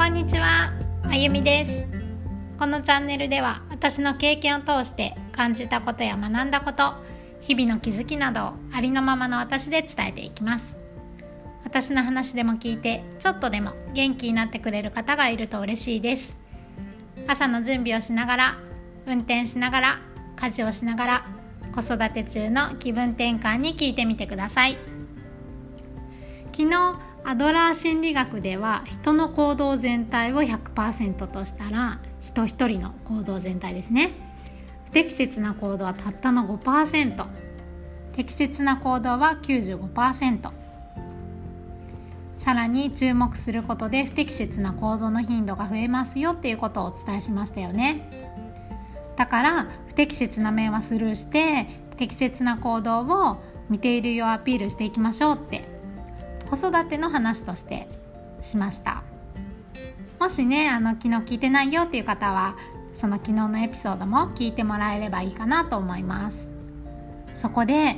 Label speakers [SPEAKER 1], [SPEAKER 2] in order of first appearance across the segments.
[SPEAKER 1] こんにちは、あゆみです。このチャンネルでは私の経験を通して感じたことや学んだこと日々の気づきなどをありのままの私で伝えていきます。私の話でも聞いてちょっとでも元気になってくれる方がいると嬉しいです。朝の準備をしながら運転しながら家事をしながら子育て中の気分転換に聞いてみてください。昨日アドラー心理学では人の行動全体を100%としたら人一人の行動全体ですね。不適切な行動はたったの5%適切な行動は95%さらに注目することで不適切な行動の頻度が増えますよっていうことをお伝えしましたよね。だから不適切な面はスルーして適切な行動を見ているようアピールしていきましょうって子育ての話としてしました。もしねあの昨日聞いてないよっていう方はその昨日のエピソードも聞いてもらえればいいかなと思います。そこで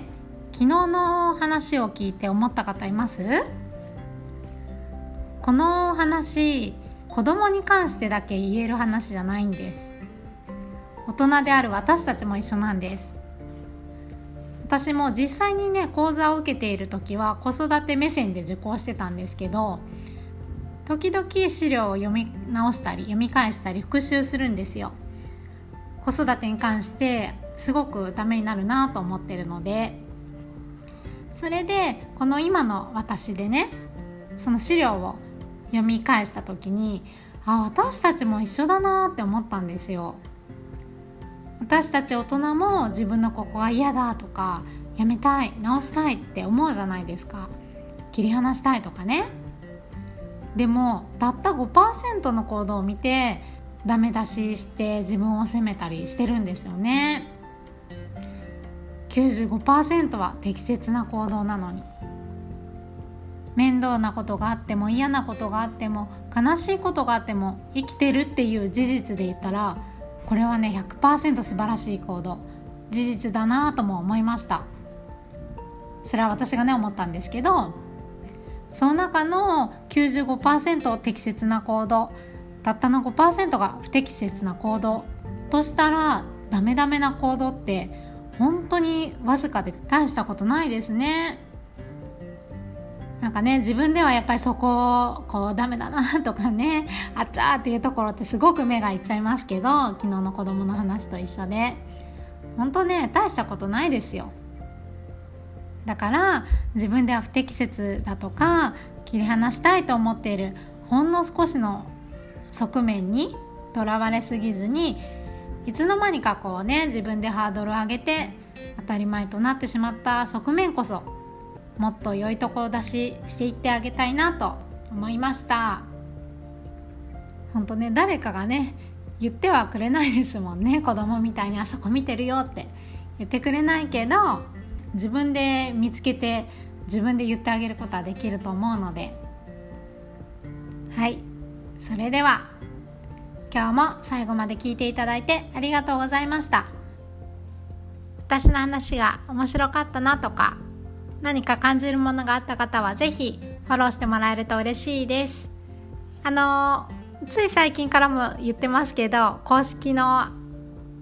[SPEAKER 1] 昨日の話を聞いて思った方います？この話子供に関してだけ言える話じゃないんです。大人である私たちも一緒なんです。私も実際にね講座を受けている時は子育て目線で受講してたんですけど時々資料を読み直したり読み返したり復習するんですよ。子育てに関してすごくためになるなと思ってるのでそれでこの今の私でねその資料を読み返した時にあ私たちも一緒だなって思ったんですよ。私たち大人も自分のここが嫌だとかやめたい直したいって思うじゃないですか。切り離したいとかね。でもたった5%の行動を見てダメ出しして自分を責めたりしてるんですよね。95%は適切な行動なのに。面倒なことがあっても嫌なことがあっても悲しいことがあっても生きてるっていう事実で言ったらこれはね100%素晴らしい行動。事実だなとも思いました。それは私がね思ったんですけどその中の95%適切な行動たったの5%が不適切な行動としたらダメダメな行動って本当にわずかで大したことないですね。なんかね自分ではやっぱりそこをこうダメだなとかねあっちゃーっていうところってすごく目がいっちゃいますけど昨日の子供の話と一緒で。本当ね大したことないですよ。だから自分では不適切だとか切り離したいと思っているほんの少しの側面にとらわれすぎずにいつの間にかこうね自分でハードルを上げて当たり前となってしまった側面こそもっと良いところ出ししていってあげたいなと思いました。本当ね誰かがね言ってはくれないですもんね。子供みたいにあそこ見てるよって。言ってくれないけど自分で見つけて自分で言ってあげることはできると思うので。はい。それでは今日も最後まで聞いていただいてありがとうございました。私の話が面白かったなとか何か感じるものがあった方は是非フォローしてもらえると嬉しいです。あのつい最近からも言ってますけど公式の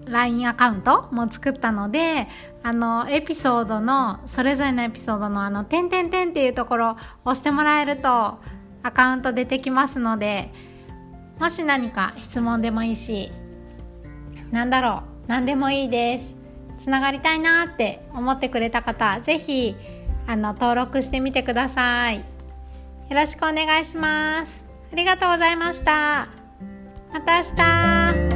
[SPEAKER 1] LINE アカウントも作ったのであのエピソードのそれぞれのエピソードのあの点点点っていうところを押してもらえるとアカウント出てきますのでもし何か質問でもいいし何だろう何でもいいです。つながりたいなって思ってくれた方是非あの登録してみてください。よろしくお願いします。ありがとうございました。また明日。